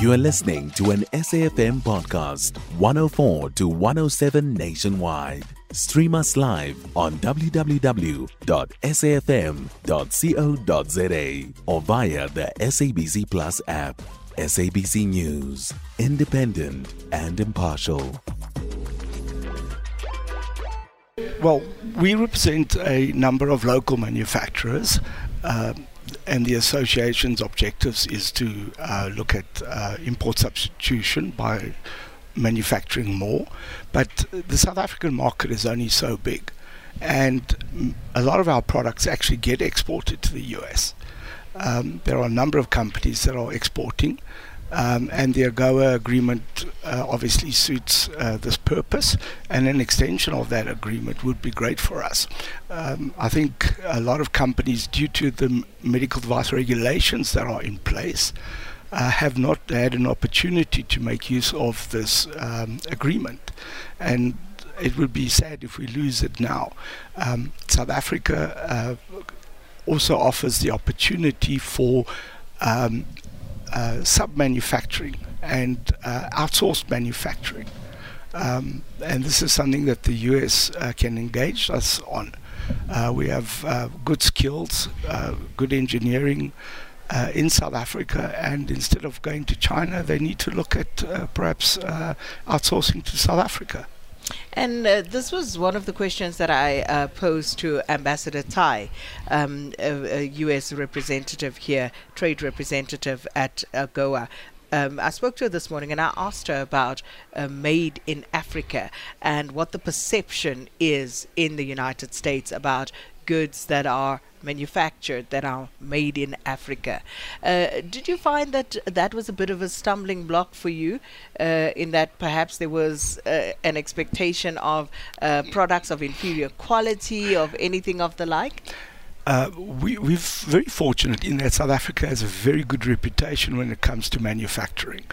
You are listening to an SAFM podcast, 104 to 107 nationwide. Stream us live on www.safm.co.za or via the SABC Plus app. SABC News, independent and impartial. Well, we represent a number of local manufacturers, uh, and the association's objectives is to uh, look at uh, import substitution by manufacturing more. But the South African market is only so big, and a lot of our products actually get exported to the US. Um, there are a number of companies that are exporting. Um, and the AGOA agreement uh, obviously suits uh, this purpose, and an extension of that agreement would be great for us. Um, I think a lot of companies, due to the medical device regulations that are in place, uh, have not had an opportunity to make use of this um, agreement, and it would be sad if we lose it now. Um, South Africa uh, also offers the opportunity for um, uh, sub-manufacturing and uh, outsourced manufacturing. Um, and this is something that the US uh, can engage us on. Uh, we have uh, good skills, uh, good engineering in South Africa, and instead of going to China, they need to look at perhaps outsourcing to South Africa. And uh, this was one of the questions that I uh, posed to Ambassador Tai, um, a, a, U.S. representative here, trade representative at AGOA. Um, I spoke to her this morning and I asked her about uh, made in Africa and what the perception is in the United States about goods that are manufactured that are made in Africa. Uh, did you find that that was a bit of a stumbling block for you, uh, in that perhaps there was uh, an expectation of uh, products of inferior quality, of anything of the like? Uh, we, we're very fortunate in that South Africa has a very good reputation when it comes to manufacturing.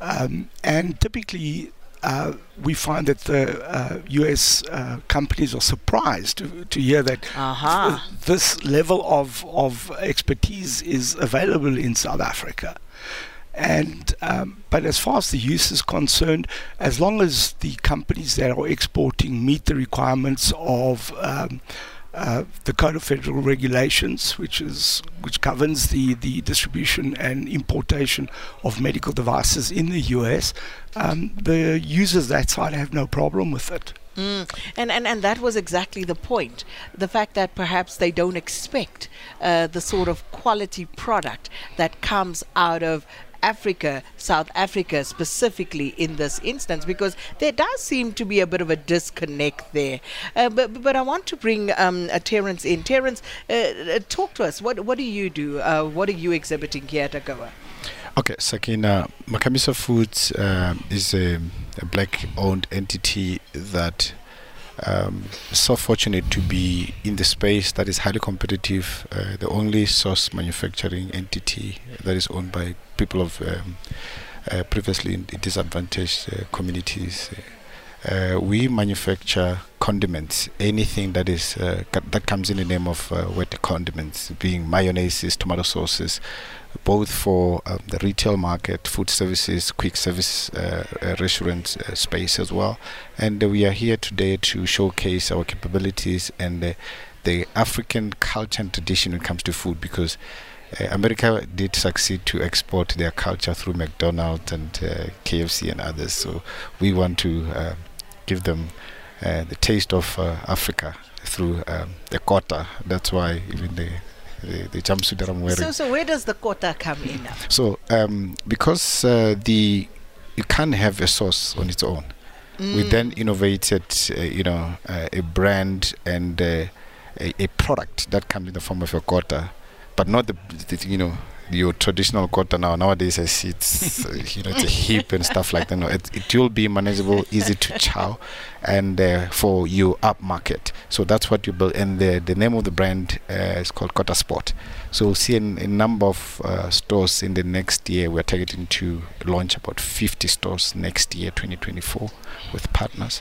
Um, and typically, uh, we find that the uh, US uh, companies are surprised to, to hear that uh-huh. th- this level of, of expertise is available in South Africa. And um, but as far as the use is concerned, as long as the companies that are exporting meet the requirements of um, uh, the Code of Federal Regulations, which is which governs the, the distribution and importation of medical devices in the US, um, the users that side have no problem with it. Mm. And, and and that was exactly the point. The fact that perhaps they don't expect uh, the sort of quality product that comes out of Africa, South Africa specifically in this instance, because there does seem to be a bit of a disconnect there. Uh, but, but I want to bring um, uh, Terence in. Terence, uh, uh, talk to us. What, what do you do? Uh, what are you exhibiting here at AGOA? Okay, Sakina, Makhamisa Foods uh, is a, a black owned entity that um, so fortunate to be in the space that is highly competitive, uh, the only source manufacturing entity that is owned by people of um, uh, previously disadvantaged uh, communities. Uh, we manufacture condiments, anything that is uh, that comes in the name of uh, wet condiments, being mayonnaise, tomato sauces, both for um, the retail market, food services, quick service uh, uh, restaurant uh, space as well. And we are here today to showcase our capabilities and the African culture and tradition when it comes to food because. Uh, America did succeed to export their culture through McDonald's and uh, KFC and others. So we want to uh, give them the taste of Africa through um, the kota. That's why even the the, the jumpsuit that I'm wearing. So, so where does the kota come in now? So, um, because uh, the you can't have a sauce on its own, mm. we then innovated, uh, you know, uh, a brand and uh, a, a, product that comes in the form of a kota, but not the, the you know your traditional kota now nowadays it's uh, you know it's a hip and stuff like that. No, it, it will be manageable, easy to chow, and uh, for you up market. So that's what you build. And the the name of the brand uh, is called Kota Sport. So we'll see a number of uh, stores in the next year. We're targeting to launch about 50 stores next year, 2024, with partners.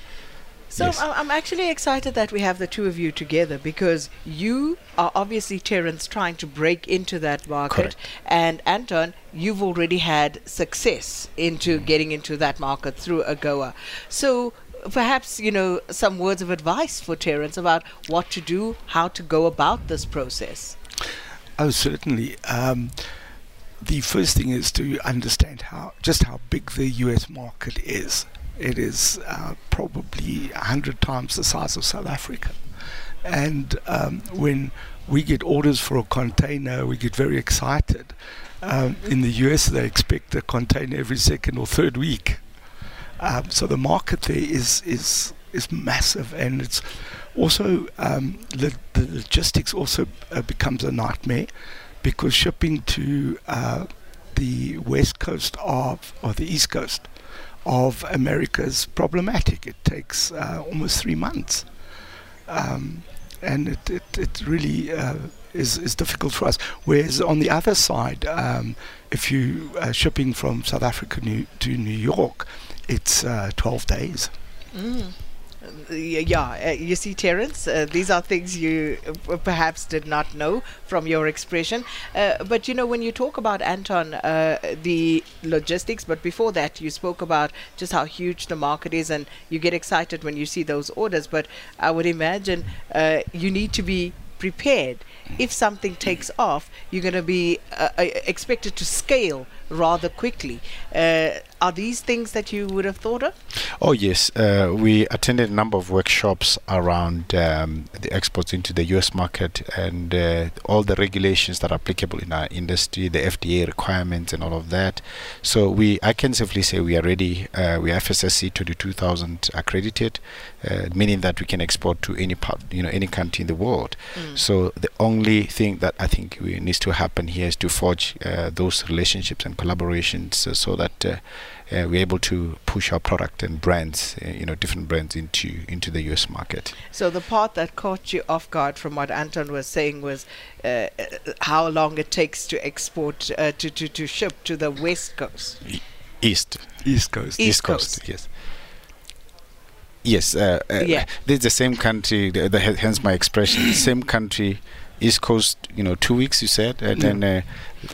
So Yes. I'm actually excited that we have the two of you together because you are obviously Terence trying to break into that market, Correct. and Anton, you've already had success into getting into that market through AGOA. So perhaps you know some words of advice for Terence about what to do, how to go about this process. Oh, certainly. Um, the first thing is to understand how just how big the U.S. market is. It is uh, probably a hundred times the size of South Africa, and um, when we get orders for a container, we get very excited. Um, in the U.S., they expect a container every second or third week. Um, so the market there is is is massive, and it's also um, the, the logistics also uh, becomes a nightmare because shipping to uh, the west coast of or the east coast of America is problematic. It takes uh, almost three months, um, and it it, it really uh, is is difficult for us. Whereas on the other side, um, if you are shipping from South Africa New, to New York, it's uh, 12 days. Mm. Yeah, uh, you see, Terence, uh, these are things you uh, perhaps did not know from your expression. Uh, but you know, when you talk about Anton, uh, the logistics, but before that, you spoke about just how huge the market is, and you get excited when you see those orders. But I would imagine uh, you need to be prepared. If something takes off, you're going to be expected to scale rather quickly. Uh, are these things that you would have thought of? Oh yes, uh, we attended a number of workshops around um, the exports into the U.S. market and uh, all the regulations that are applicable in our industry, the FDA requirements, and all of that. So we, I can safely say, we are ready. Uh, we are FSSC 22000 accredited, uh, meaning that we can export to any part, you know, any country in the world. So the only thing that I think we, needs to happen here is to forge uh, those relationships and collaborations uh, so that uh, uh, we're able to push our product and brands, uh, you know, different brands into into the U.S. market. So the part that caught you off guard from what Anton was saying was uh, uh, how long it takes to export uh, to, to to ship to the west coast. East, East Coast. East Coast. yes. Yes, uh, uh, Yeah. this is the same country. The, the, hence my expression. same country, East Coast. You know, two weeks. You said, and Yeah. then uh,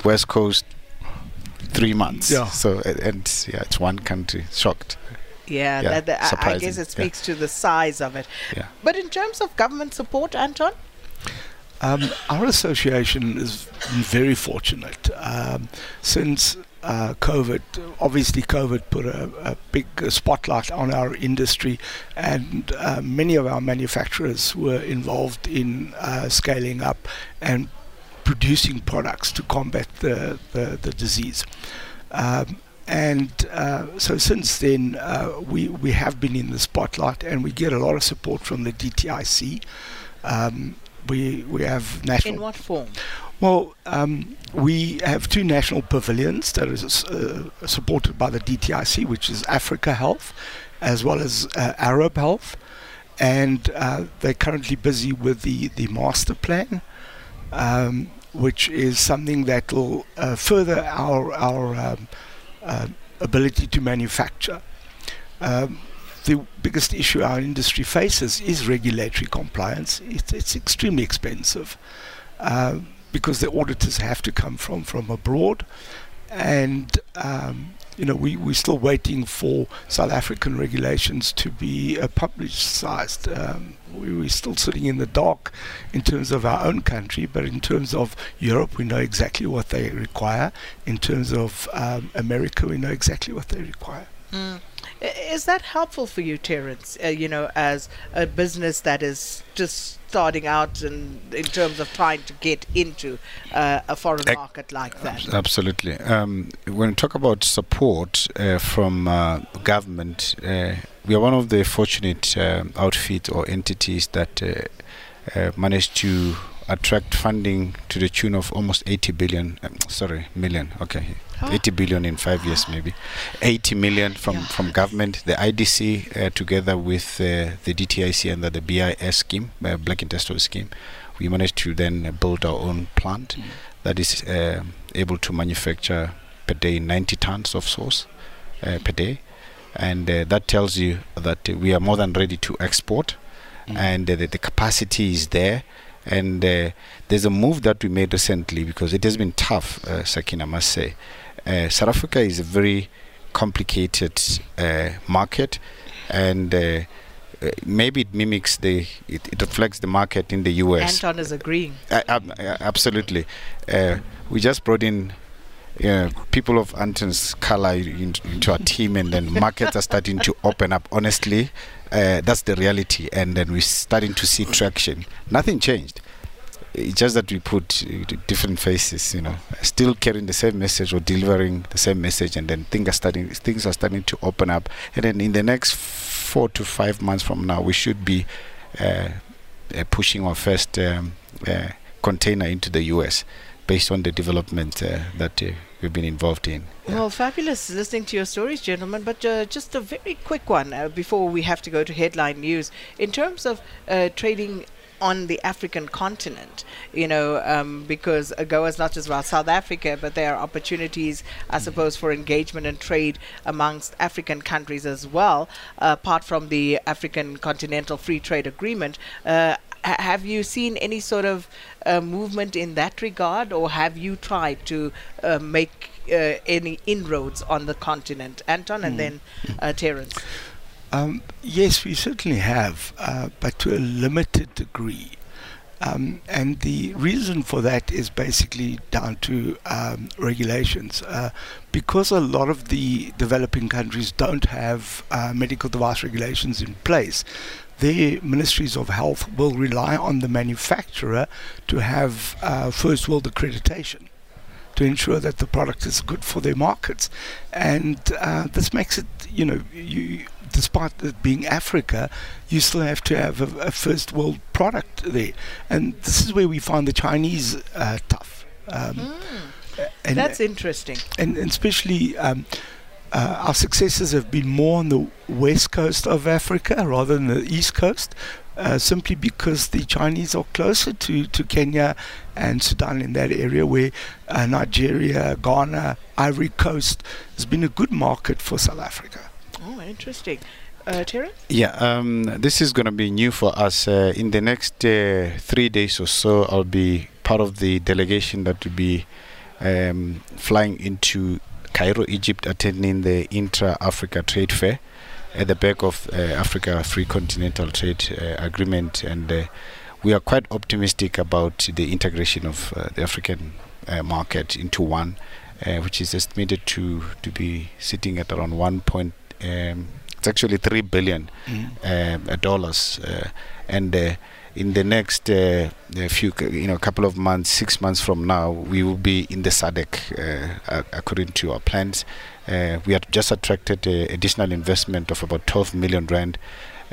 West Coast, three months. Yeah. So and yeah, it's one country. Shocked. Yeah, Yeah, that, that- I- I guess it yeah. speaks to the size of it. Yeah. But in terms of government support, Anton, Um, our association is very fortunate um, since uh, COVID. Obviously, COVID put a, a big uh, spotlight on our industry, and uh, many of our manufacturers were involved in uh, scaling up and producing products to combat the, the, the disease. Um, and uh, so since then, uh, we, we have been in the spotlight and we get a lot of support from the DTIC. Um, we, we have national in what form? well, um, we have two national pavilions that is uh, supported by the DTIC, which is Africa Health, as well as uh, Arab Health, and uh, they're currently busy with the the master plan, um, which is something that will uh, further our our um, uh, ability to manufacture. Um, the biggest issue our industry faces is regulatory compliance. It's, it's extremely expensive. Uh, because the auditors have to come from from abroad, and um, you know we we're still waiting for South African regulations to be uh, publicized. Um, we, we're still sitting in the dark in terms of our own country, but in terms of Europe, we know exactly what they require. In terms of um, America, we know exactly what they require. Mm. Is that helpful for you, Terence? Uh, you know, as a business that is just starting out and in terms of trying to get into uh, a foreign market like that. Absolutely. Um, when we talk about support uh, from uh, government, uh, we are one of the fortunate uh, outfits or entities that uh, uh, managed to attract funding to the tune of almost 80 billion. Um, sorry, million. Okay, Huh? 80 billion in five years, maybe. 80 million from Yeah. from government, the IDC, uh, together with uh, the DTIC under the BIS scheme, uh, Black Industrial Scheme. We managed to then build our own plant that is uh, able to manufacture per day 90 tons of sauce uh, per day. and uh, that tells you that we are more than ready to export, Mm. and uh, the, the capacity is there. And uh, there's a move that we made recently because it has been tough, uh, Sakina must say. Uh, South Africa is a very complicated uh, market, and uh, uh, maybe it mimics the, it, it reflects the market in the US. Anton is agreeing. Ab- absolutely. Uh, we just brought in people of Anton's color in, into our team, and then markets are starting to open up. Honestly, uh, that's the reality, and then we're starting to see traction. Nothing changed. It's just that we put uh, different faces, you know, still carrying the same message or delivering the same message, and then things are starting. Things are starting to open up, and then in the next four to five months from now, we should be uh, uh, pushing our first um, uh, container into the US based on the development uh, that we've been involved in. Yeah. Well, fabulous listening to your stories, gentlemen. But uh, just a very quick one uh, before we have to go to headline news. In terms of uh, trading on the African continent, you know, um, because AGOA is not just about South Africa, but there are opportunities, I suppose, for engagement and trade amongst African countries as well, uh, apart from the African Continental Free Trade Agreement. Uh, have you seen any sort of uh, movement in that regard, or have you tried to uh, make uh, any inroads on the continent? Anton and then uh, Terence. Um, yes, we certainly have, uh, but to a limited degree. Um, and the reason for that is basically down to um, regulations. Uh, because a lot of the developing countries don't have uh, medical device regulations in place, their ministries of health will rely on the manufacturer to have uh, first world accreditation to ensure that the product is good for their markets. And uh, this makes it, you know, you, despite it being Africa, you still have to have a, a first world product there. And this is where we find the Chinese uh, tough. Um, and, That's interesting. and, and especially um, uh, our successes have been more on the west coast of Africa rather than the east coast, uh, simply because the Chinese are closer to, to Kenya and Sudan in that area, where uh, Nigeria, Ghana, Ivory Coast has been a good market for South Africa. Oh, interesting. Uh? Yeah, um, this is going to be new for us. Uh, in the next uh, three days or so, I'll be part of the delegation that will be um, flying into Cairo, Egypt, attending the Intra Africa Trade Fair at the back of uh, Africa Free Continental Trade uh, Agreement. And uh, we are quite optimistic about the integration of uh, the African market into one, which is estimated to, to be sitting at around 1. Um, it's actually 3 billion um, uh, dollars, uh, and uh, in the next uh, few, you know, couple of months, six months from now, we will be in the SADC uh, according to our plans. Uh, we have just attracted additional investment of about 12 million rand.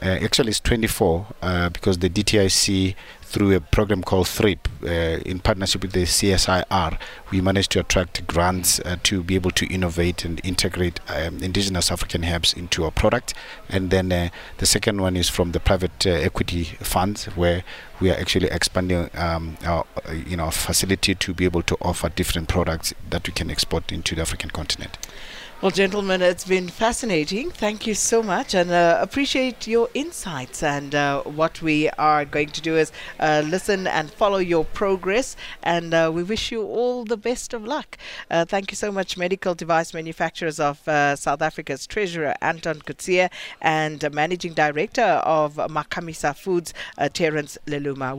Uh, actually, it's 24 uh, because the DTIC, through a program called THRIP, uh, in partnership with the CSIR, we managed to attract grants uh, to be able to innovate and integrate um, indigenous African herbs into our product. And then uh, the second one is from the private uh, equity funds, where we are actually expanding um, our, you know, facility to be able to offer different products that we can export into the African continent. Well, gentlemen, it's been fascinating. Thank you so much and uh, appreciate your insights. And uh, what we are going to do is uh, listen and follow your progress. And uh, we wish you all the best of luck. Uh, thank you so much, Medical Device Manufacturers of uh, South Africa's Treasurer, Anton Coetzee, and Managing Director of Makhamisa Foods, Terence Leluma.